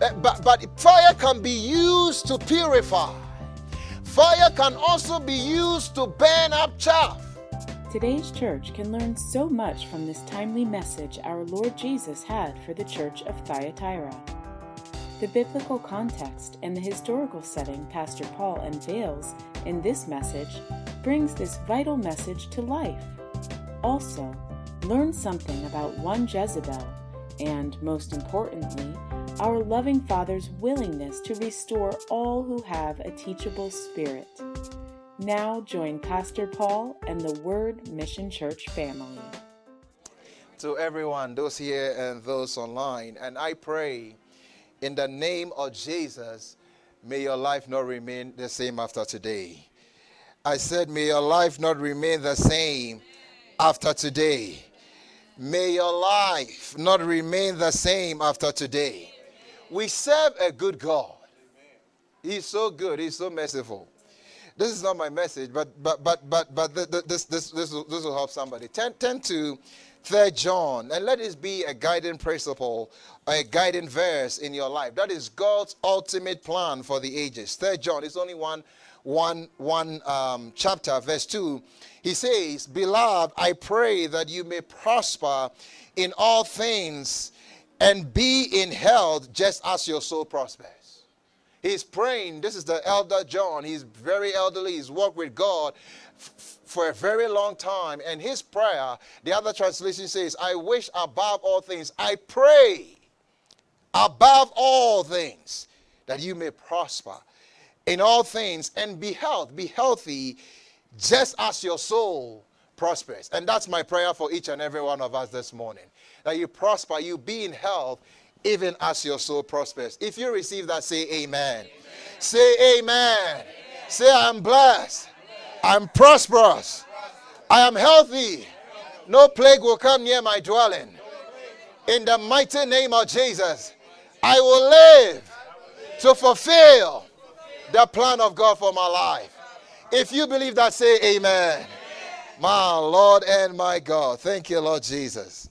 Uh, but, but fire can be used to purify. Fire can also be used to burn up chaff. Today's church can learn so much from this timely message our Lord Jesus had for the church of Thyatira. The biblical context and the historical setting Pastor Paul unveils in this message brings this vital message to life. Also, learn something about one Jezebel and, most importantly, our loving Father's willingness to restore all who have a teachable spirit. Now join Pastor Paul and the Word Mission Church family. To everyone, those here and those online, and I pray in the name of Jesus, may your life not remain the same after today. I said, may your life not remain the same after today. May your life not remain the same after today. We serve a good God. He's so good, He's so merciful. This is not my message, but but but but but this this this will, this will help somebody. Turn, turn to Third John, and let this be a guiding principle, a guiding verse in your life. That is God's ultimate plan for the ages. Third John is only one one one um, chapter, verse two. He says, "Beloved, I pray that you may prosper in all things and be in health, just as your soul prospers." He's praying. This is the elder John. He's very elderly. He's worked with God f- for a very long time. And his prayer, the other translation says, I wish above all things, I pray above all things that you may prosper in all things and be health, be healthy, just as your soul prospers. And that's my prayer for each and every one of us this morning. That you prosper, you be in health, even as your soul prospers. If you receive that, say amen. amen. Say amen. amen. Say I'm blessed. I'm prosperous. I am healthy. No plague will come near my dwelling. In the mighty name of Jesus, I will live to fulfill the plan of God for my life. If you believe that, say amen. My Lord and my God. Thank you, Lord Jesus.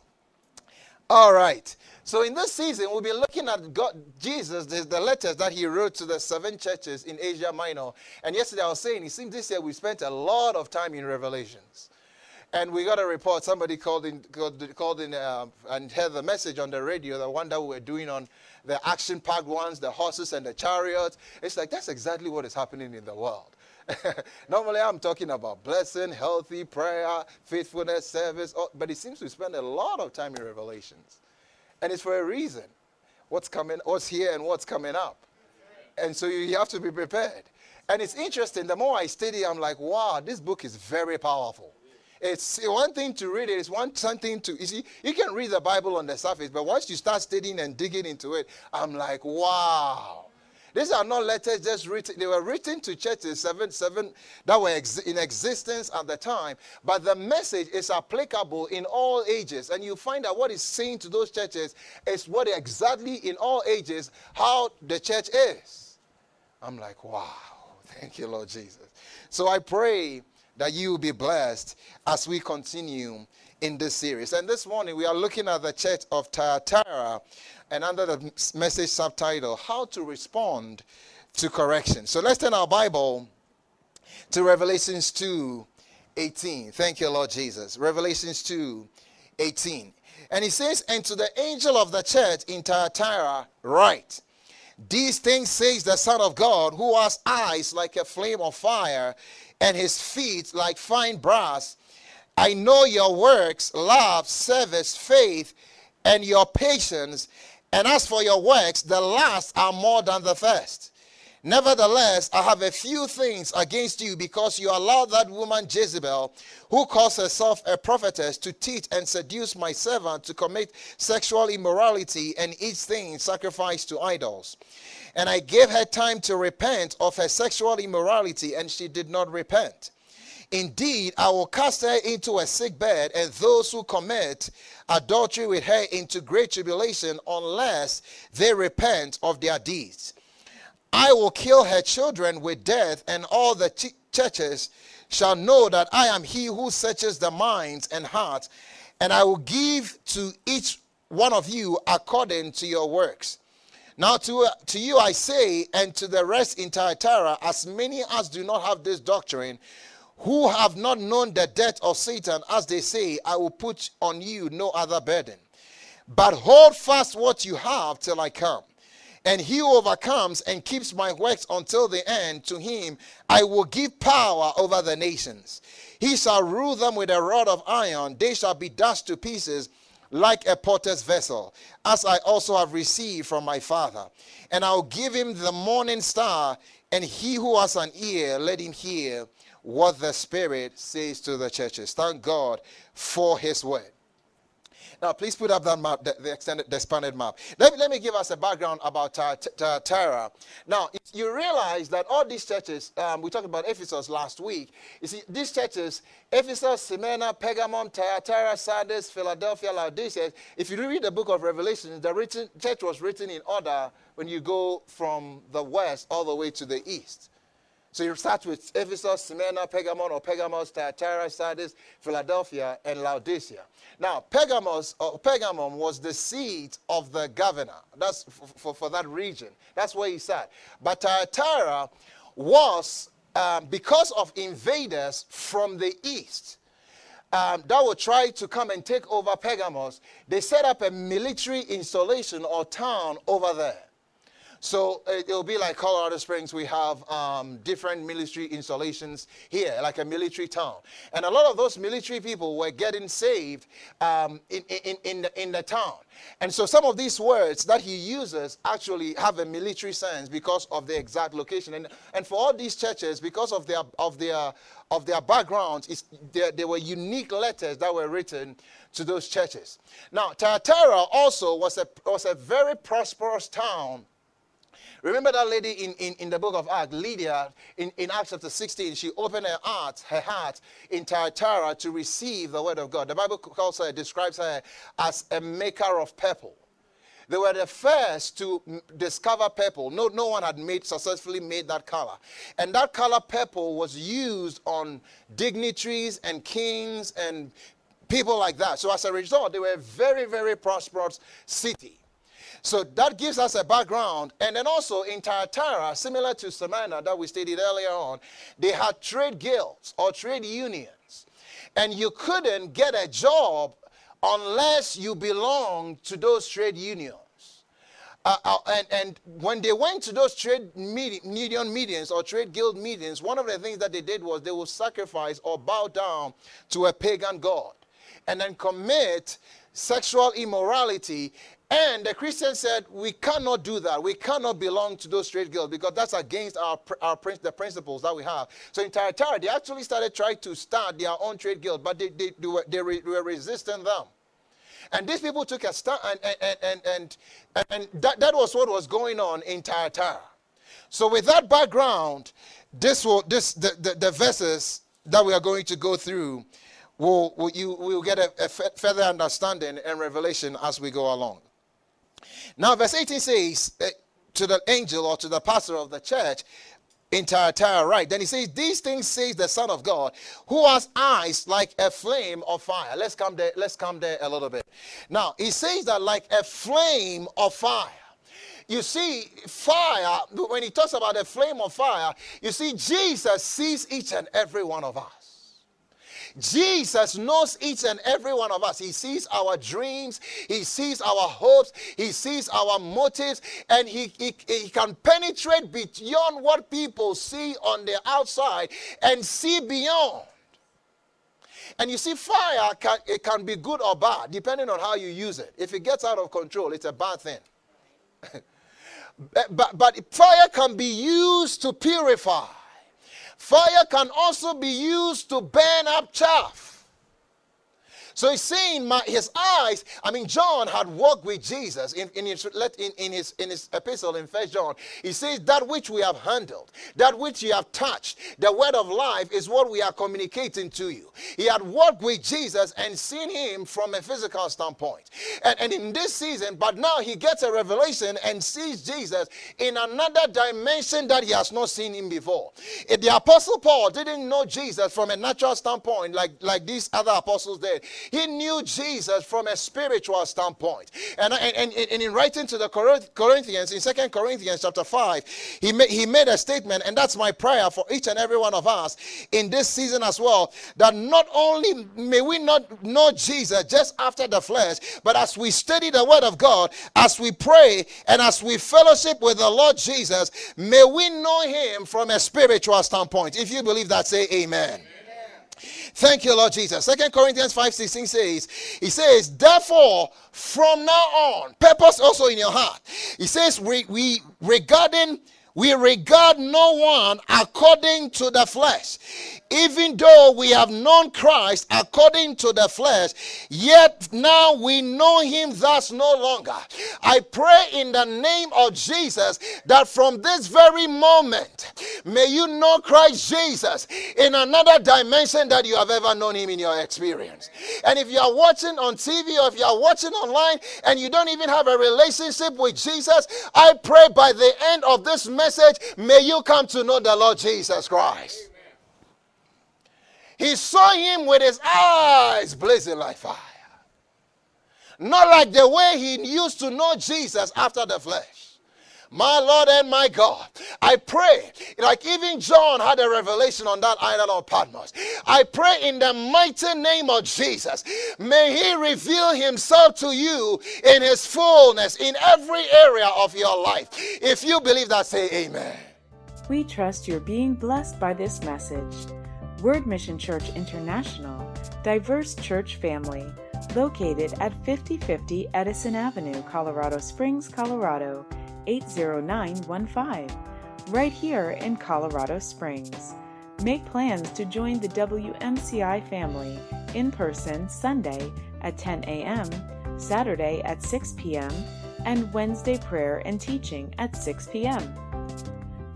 All right. So in this season, we'll be looking at God, Jesus, the, the, letters that he wrote to the seven churches in Asia Minor. And yesterday I was saying, it seems this year we spent a lot of time in Revelations. And we got a report. Somebody called in, called, in uh, and heard the message on the radio, the one that we were doing on the action-packed ones, the horses and the chariots. It's like that's exactly what is happening in the world. Normally, I'm talking about blessing, healthy prayer, faithfulness, service, but it seems we spend a lot of time in Revelations. And it's for a reason. What's coming, what's here and what's coming up. And so you have to be prepared. And it's interesting, the more I study, I'm like, wow, this book is very powerful. It's one thing to read it, it's one something to you see, you can read the Bible on the surface, but once you start studying and digging into it, I'm like, wow. These are not letters just written. They were written to churches seven, seven that were ex- in existence at the time. But the message is applicable in all ages. And you find that what is saying to those churches is what exactly in all ages how the church is. I'm like, wow. Thank you, Lord Jesus. So I pray that you will be blessed as we continue in this series. And this morning we are looking at the church of Thyatira and under the message subtitle, How to Respond to Correction. So let's turn our Bible to Revelations 2 18. Thank you, Lord Jesus. Revelations 2 18. And he says, And to the angel of the church in Thyatira, write, These things says the Son of God, who has eyes like a flame of fire, and his feet like fine brass. I know your works, love, service, faith, and your patience, and as for your works, the last are more than the first. Nevertheless, I have a few things against you because you allowed that woman Jezebel, who calls herself a prophetess, to teach and seduce my servant to commit sexual immorality and eat things sacrificed to idols. And I gave her time to repent of her sexual immorality, and she did not repent. Indeed, I will cast her into a sick bed, and those who commit adultery with her into great tribulation, unless they repent of their deeds. I will kill her children with death, and all the ch- churches shall know that I am he who searches the minds and hearts, and I will give to each one of you according to your works. Now to, uh, to you I say, and to the rest in Thyatira, as many as do not have this doctrine, who have not known the death of Satan, as they say, I will put on you no other burden. But hold fast what you have till I come. And he who overcomes and keeps my works until the end, to him I will give power over the nations. He shall rule them with a rod of iron. They shall be dashed to pieces like a potter's vessel, as I also have received from my Father. And I'll give him the morning star, and he who has an ear, let him hear what the Spirit says to the churches. Thank God for his word. Now, please put up that map, the, the extended, the expanded map. Let me, let me give us a background about Thyatira. Now, you realize that all these churches, um, we talked about Ephesus last week. You see, these churches, Ephesus, Smyrna, Pergamum, Thyatira, Sardis, Philadelphia, Laodicea, if you read the book of Revelation, the written, church was written in order when you go from the west all the way to the east. So you start with Ephesus, Smyrna, Pergamon, or Pergamos, Thyatira, Sardis, Philadelphia, and Laodicea. Now, Pergamos or Pergamum was the seat of the governor. That's for, for, that region. That's where he sat. But Thyatira was um, because of invaders from the east. Um, that would try to come and take over Pergamos, they set up a military installation or town over there. So it'll be like Colorado Springs. We have um, different military installations here, like a military town. And a lot of those military people were getting saved um, in, in, in, the, in the town. And so some of these words that he uses actually have a military sense because of the exact location. And, and for all these churches, because of their, of their, of their backgrounds, there, there were unique letters that were written to those churches. Now, Thyatira also was a, was a very prosperous town Remember that lady in, in, in the book of Acts, Lydia, in, in Acts chapter 16, she opened her heart, her heart in Thyatira to receive the word of God. The Bible calls her, describes her as a maker of purple. They were the first to discover purple. No, no one had made successfully made that color. And that color purple was used on dignitaries and kings and people like that. So as a result, they were a very, very prosperous city. So that gives us a background. And then also in Thyatira, similar to Smyrna that we stated earlier on, they had trade guilds or trade unions. And you couldn't get a job unless you belonged to those trade unions. Uh, uh, and, and when they went to those trade meeting, union meetings or trade guild meetings, one of the things that they did was they would sacrifice or bow down to a pagan god and then commit sexual immorality and the Christian said, we cannot do that. We cannot belong to those trade guilds because that's against our, our the principles that we have. So in Thyatira, they actually started trying to start their own trade guild, but they, they, they, were, they were resisting them. And these people took a stand, and, and, and, and, and that, that was what was going on in Thyatira. So with that background, this will, this, the, the, the verses that we are going to go through, will, will you will get a, a further understanding and revelation as we go along. Now, verse 18 says uh, to the angel or to the pastor of the church in Thyatira, right? Then he says, These things says the Son of God, who has eyes like a flame of fire. Let's come there, let's come there a little bit. Now, he says that like a flame of fire. You see, fire, when he talks about a flame of fire, you see, Jesus sees each and every one of us. Jesus knows each and every one of us. He sees our dreams, He sees our hopes, He sees our motives, and He, he, he can penetrate beyond what people see on the outside and see beyond. And you see, fire can, it can be good or bad depending on how you use it. If it gets out of control, it's a bad thing. but, but fire can be used to purify. Fire can also be used to burn up chaff. So he's saying my, his eyes, I mean, John had walked with Jesus in, in, his, in, in, his, in his epistle in First John. He says, That which we have handled, that which you have touched, the word of life is what we are communicating to you. He had walked with Jesus and seen him from a physical standpoint. And, and in this season, but now he gets a revelation and sees Jesus in another dimension that he has not seen him before. If the apostle Paul didn't know Jesus from a natural standpoint like, like these other apostles did, He knew Jesus from a spiritual standpoint. And, and, and, in writing to the Corinthians, in Second Corinthians chapter 5, he made, he made a statement, and that's my prayer for each and every one of us in this season as well, that not only may we not know Jesus just after the flesh, but as we study the word of God, as we pray, and as we fellowship with the Lord Jesus, may we know him from a spiritual standpoint. If you believe that, say amen. Thank you, Lord Jesus. Second Corinthians 5 16 says, He says, Therefore, from now on, purpose also in your heart. He says, we, we regarding we regard no one according to the flesh. Even though we have known Christ according to the flesh, yet now we know him thus no longer. I pray in the name of Jesus that from this very moment, may you know Christ Jesus in another dimension that you have ever known him in your experience. And if you are watching on TV or if you are watching online and you don't even have a relationship with Jesus, I pray by the end of this message, may you come to know the Lord Jesus Christ. He saw him with his eyes blazing like fire. Not like the way he used to know Jesus after the flesh. My Lord and my God, I pray, like even John had a revelation on that island of Patmos. I pray in the mighty name of Jesus, may He reveal Himself to you in His fullness in every area of your life. If you believe that, say Amen. We trust you're being blessed by this message. Word Mission Church International, diverse church family, located at 5050 Edison Avenue, Colorado Springs, Colorado 80915, right here in Colorado Springs. Make plans to join the WMCI family in person Sunday at 10 a.m., Saturday at 6 p.m., and Wednesday prayer and teaching at 6 p.m.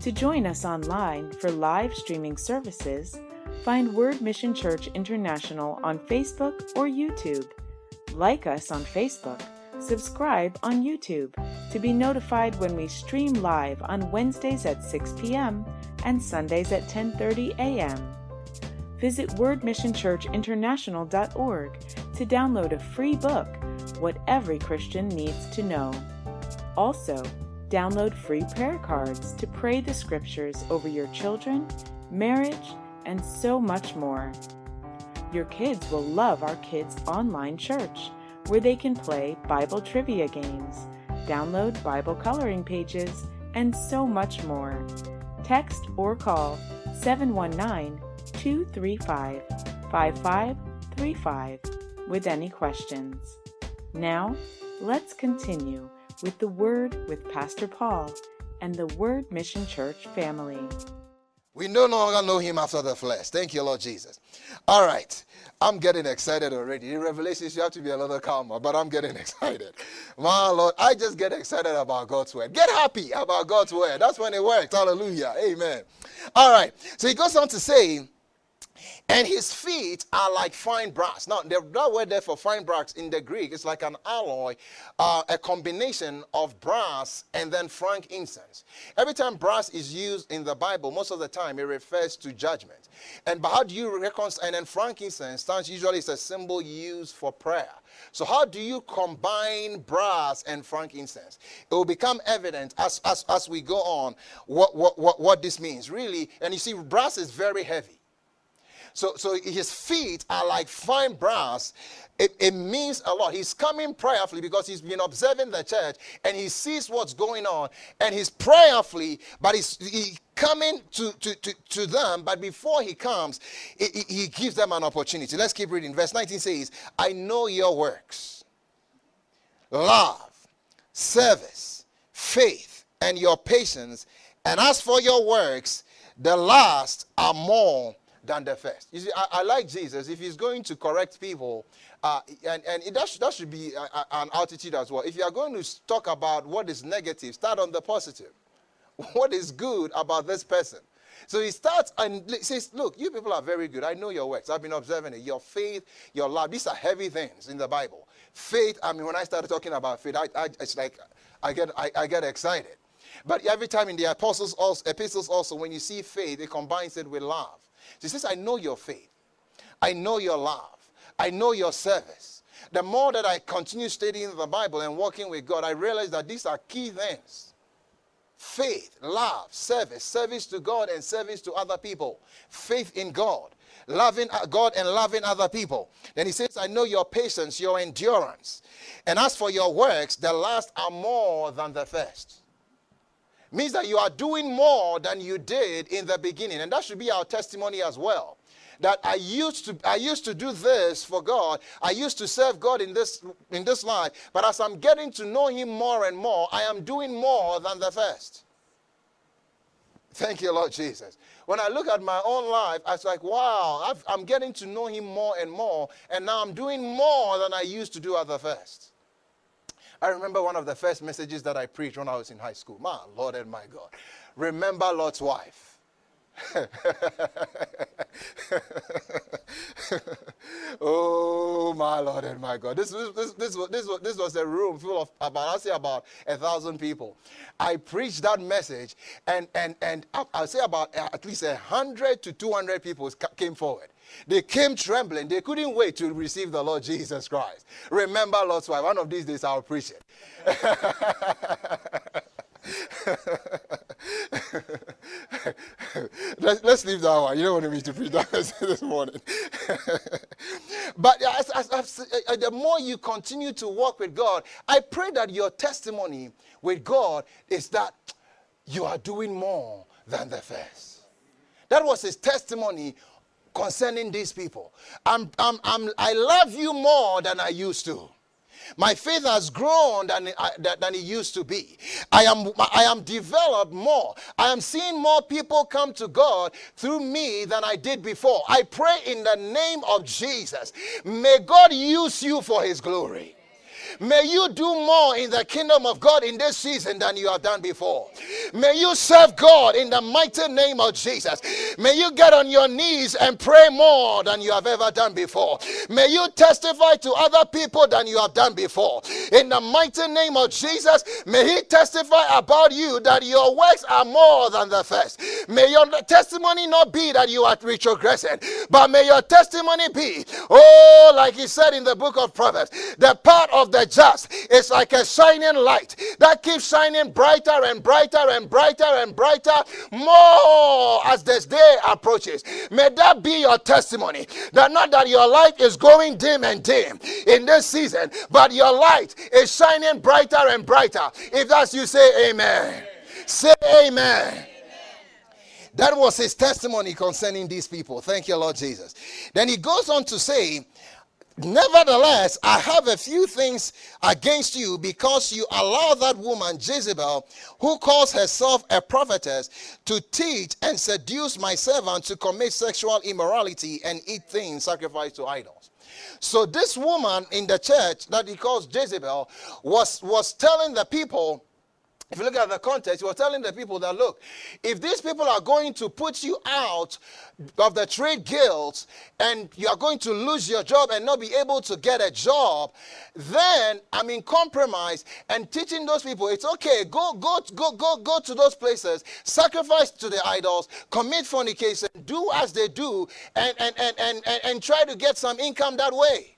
To join us online for live streaming services, Find Word Mission Church International on Facebook or YouTube. Like us on Facebook. Subscribe on YouTube to be notified when we stream live on Wednesdays at 6 p.m. and Sundays at 10:30 a.m. Visit wordmissionchurchinternational.org to download a free book, What Every Christian Needs to Know. Also, download free prayer cards to pray the scriptures over your children, marriage, and so much more. Your kids will love our kids' online church, where they can play Bible trivia games, download Bible coloring pages, and so much more. Text or call 719 235 5535 with any questions. Now, let's continue with the Word with Pastor Paul and the Word Mission Church family. We no longer know him after the flesh. Thank you, Lord Jesus. All right. I'm getting excited already. In Revelations, you have to be a little calmer, but I'm getting excited. My Lord, I just get excited about God's word. Get happy about God's word. That's when it works. Hallelujah. Amen. All right. So he goes on to say, and his feet are like fine brass. Now, that word there for fine brass in the Greek is like an alloy, uh, a combination of brass and then frankincense. Every time brass is used in the Bible, most of the time it refers to judgment. And but how do you reconcile? And then frankincense stands usually is a symbol used for prayer. So how do you combine brass and frankincense? It will become evident as, as, as we go on what, what, what, what this means. Really, and you see, brass is very heavy. So, so his feet are like fine brass. It, it, means a lot. He's coming prayerfully because he's been observing the church and he sees what's going on and he's prayerfully, but he's he coming to, to, to, to them. But before he comes, he, he gives them an opportunity. Let's keep reading. Verse 19 says, I know your works, love, service, faith, and your patience. And as for your works, the last are more than the first. You see, I, I like Jesus. If he's going to correct people, uh, and, and it, that, should, that should be a, a, an attitude as well. If you are going to talk about what is negative, start on the positive. What is good about this person? So he starts and says, Look, you people are very good. I know your works. I've been observing it. Your faith, your love. These are heavy things in the Bible. Faith, I mean, when I started talking about faith, I, I, it's like I get, I, I get excited. But every time in the apostles also, epistles also, when you see faith, it combines it with love. He says, I know your faith. I know your love. I know your service. The more that I continue studying the Bible and working with God, I realize that these are key things faith, love, service, service to God and service to other people, faith in God, loving uh, God and loving other people. Then he says, I know your patience, your endurance. And as for your works, the last are more than the first. Means that you are doing more than you did in the beginning. And that should be our testimony as well that I used to I used to do this for God. I used to serve God in this in this life, but as I'm getting to know him more and more, I am doing more than the first. Thank you, Lord Jesus. When I look at my own life, I was like, wow, i am getting to know him more and more, and now I'm doing more than I used to do at the first. I remember one of the first messages that I preached when I was in high school. My Lord and my God. Remember Lot's wife. oh my Lord and my God! This this this this was, this was, this was a room full of about I say about a thousand people. I preached that message, and and and I'll say about at least a hundred to two hundred people came forward. They came trembling. They couldn't wait to receive the Lord Jesus Christ. Remember Lot's wife. One of these days I'll preach it. let's, let's leave that one. You don't want me to preach that this morning. but as, as, as, uh, the more you continue to walk with God, I pray that your testimony with God is that you are doing more than the first. That was his testimony concerning these people. I'm, I'm, I'm, I love you more than I used to. My faith has grown than, than it used to be. I am, I am developed more. I am seeing more people come to God through me than I did before. I pray in the name of Jesus. May God use you for his glory. May you do more in the kingdom of God in this season than you have done before. May you serve God in the mighty name of Jesus. May you get on your knees and pray more than you have ever done before. May you testify to other people than you have done before. In the mighty name of Jesus, may He testify about you that your works are more than the first. May your testimony not be that you are retrogressing, but may your testimony be, oh, like He said in the book of Proverbs, the part of the just It's like a shining light that keeps shining brighter and brighter and brighter and brighter more as this day approaches. May that be your testimony. That not that your light is going dim and dim in this season, but your light is shining brighter and brighter. If that's you, say amen. amen. Say amen. amen. That was his testimony concerning these people. Thank you, Lord Jesus. Then he goes on to say, Nevertheless, I have a few things against you because you allow that woman Jezebel, who calls herself a prophetess, to teach and seduce my servant to commit sexual immorality and eat things sacrificed to idols. So this woman in the church that he calls Jezebel was, was telling the people if you look at the context, he was telling the people that look, if these people are going to put you out of the trade guilds and you are going to lose your job and not be able to get a job, then I'm in compromise and teaching those people it's okay, go, go, go, go, go to those places, sacrifice to the idols, commit fornication, do as they do, and and and and, and, and try to get some income that way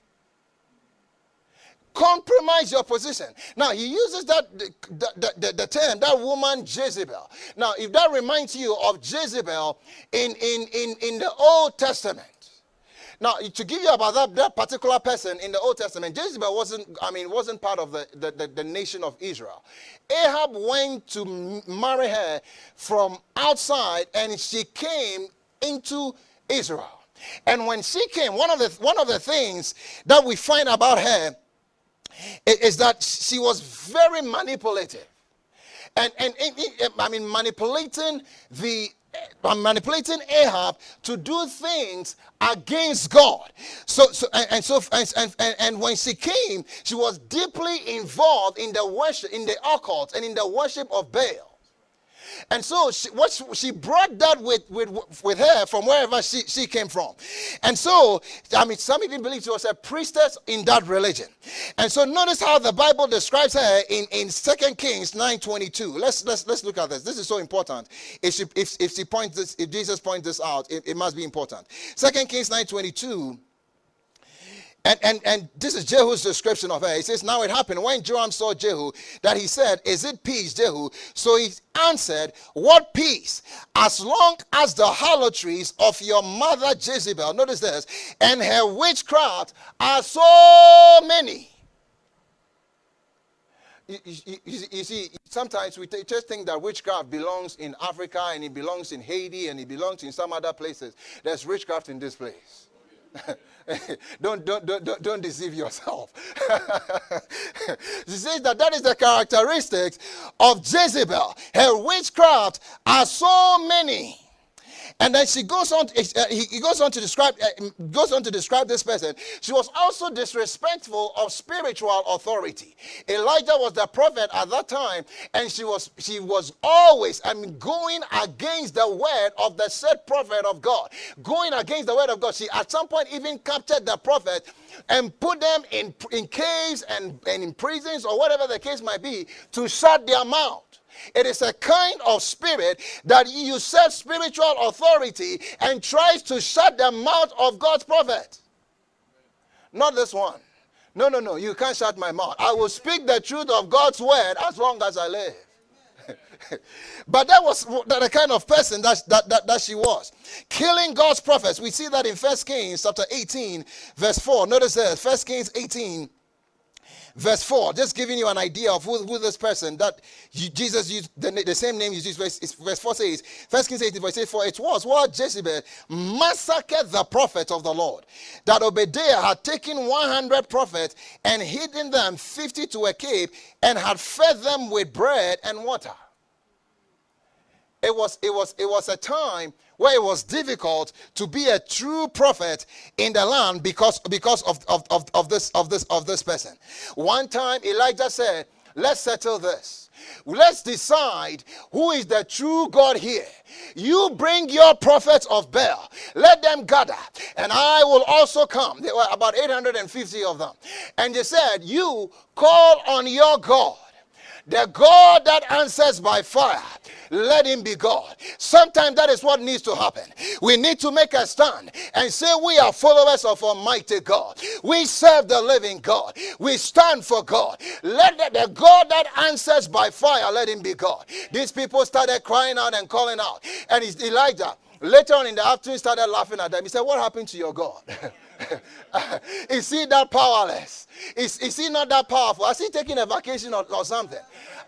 compromise your position. Now, he uses that the, the, the, the, term, that woman Jezebel. Now, if that reminds you of Jezebel in, in, in, in the Old Testament. Now, to give you about that, that particular person in the Old Testament, Jezebel wasn't, I mean, wasn't part of the, the, the, the nation of Israel. Ahab went to marry her from outside, and she came into Israel. And when she came, one of the one of the things that we find about her is that she was very manipulative. And, and, and I mean, manipulating the uh, manipulating Ahab to do things against God. So, so and, and so and, and, and when she came, she was deeply involved in the worship, in the occult, and in the worship of Baal. And so she, what she, brought that with, with, with her from wherever she, she came from. And so, I mean, some even believe she was a priestess in that religion. And so notice how the Bible describes her in, in 2 Kings 9.22. Let's, let's, let's look at this. This is so important. If she, if, if she points this, if Jesus points this out, it, it must be important. 2 Kings 9.22 And, and, and this is Jehu's description of her. He says, Now it happened when Joram saw Jehu that he said, Is it peace, Jehu? So he answered, What peace? As long as the harlotries of your mother Jezebel, notice this, and her witchcraft are so many. You, you, you, you see, sometimes we t- just think that witchcraft belongs in Africa and it belongs in Haiti and it belongs in some other places. There's witchcraft in this place. don't, don't, don't, don't deceive yourself. she says that that is the characteristics of Jezebel. Her witchcraft are so many and then she goes on. Uh, he goes on to describe. Uh, goes on to describe this person. She was also disrespectful of spiritual authority. Elijah was the prophet at that time, and she was she was always I mean going against the word of the said prophet of God, going against the word of God. She at some point even captured the prophet and put them in in caves and, and in prisons or whatever the case might be to shut their mouth. It is a kind of spirit that usurps spiritual authority and tries to shut the mouth of God's prophet. Not this one. No, no, no. You can't shut my mouth. I will speak the truth of God's word as long as I live. but that was the kind of person that, that, that, that, she was. Killing God's prophets. We see that in First Kings chapter 18, verse 4. Notice this. First Kings 18, verse 4, just giving you an idea of who, who this person that Jesus used, the, the same name you used, verse, verse 4 says, 1 Kings 18, verse 8, for it was while Jezebel massacred the prophet of the Lord, that Obadiah had taken 100 prophets and hidden them 50 to a cave and had fed them with bread and water. It was, it was, it was a time where it was difficult to be a true prophet in the land because, because of, of, of, of, this, of, this, of this person. One time, Elijah said, Let's settle this. Let's decide who is the true God here. You bring your prophets of Baal, let them gather, and I will also come. There were about 850 of them. And they said, You call on your God the God that answers by fire, let him be God. Sometimes that is what needs to happen. We need to make a stand and say, We are followers of Almighty God. We serve the living God. We stand for God. Let the, the God that answers by fire, let him be God. These people started crying out and calling out. And it's Elijah, later on in the afternoon, started laughing at them. He said, What happened to your God? is he that powerless? Is, is he not that powerful? Is he taking a vacation or, or something?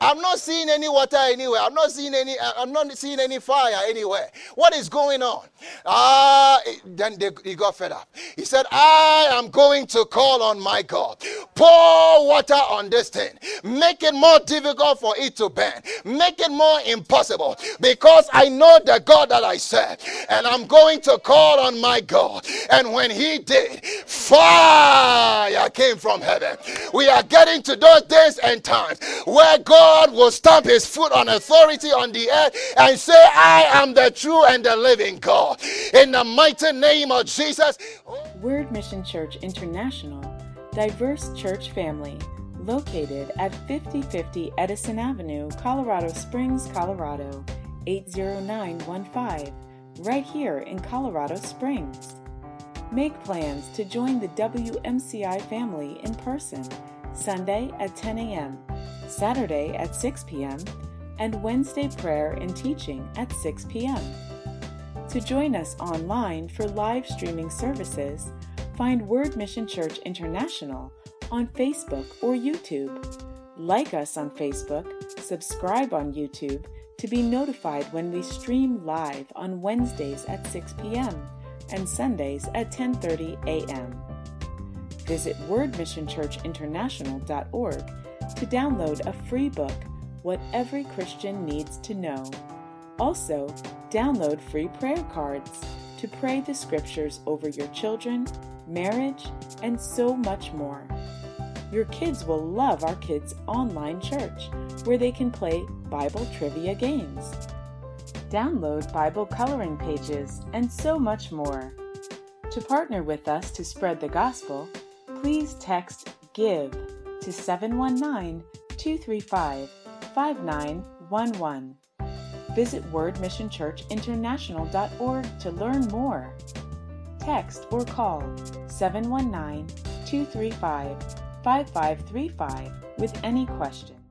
I'm not seeing any water anywhere. I'm not seeing any. I'm not seeing any fire anywhere. What is going on? Ah, then they, he got fed up. He said, "I am going to call on my God. Pour water on this thing. Make it more difficult for it to burn. Make it more impossible because I know the God that I serve, and I'm going to call on my God. And when He did, fire came from heaven. We are getting to those days and times where God will stamp his foot on authority on the earth and say, I am the true and the living God. In the mighty name of Jesus. Word Mission Church International, diverse church family, located at 5050 Edison Avenue, Colorado Springs, Colorado, 80915, right here in Colorado Springs. Make plans to join the WMCI family in person Sunday at 10 a.m., Saturday at 6 p.m., and Wednesday prayer and teaching at 6 p.m. To join us online for live streaming services, find Word Mission Church International on Facebook or YouTube. Like us on Facebook, subscribe on YouTube to be notified when we stream live on Wednesdays at 6 p.m and Sundays at 10:30 a.m. Visit wordmissionchurchinternational.org to download a free book, What Every Christian Needs to Know. Also, download free prayer cards to pray the scriptures over your children, marriage, and so much more. Your kids will love our kids' online church, where they can play Bible trivia games download Bible coloring pages, and so much more. To partner with us to spread the gospel, please text GIVE to 719 235 5911. Visit wordmissionchurchinternational.org to learn more. Text or call 719 235 5535 with any questions.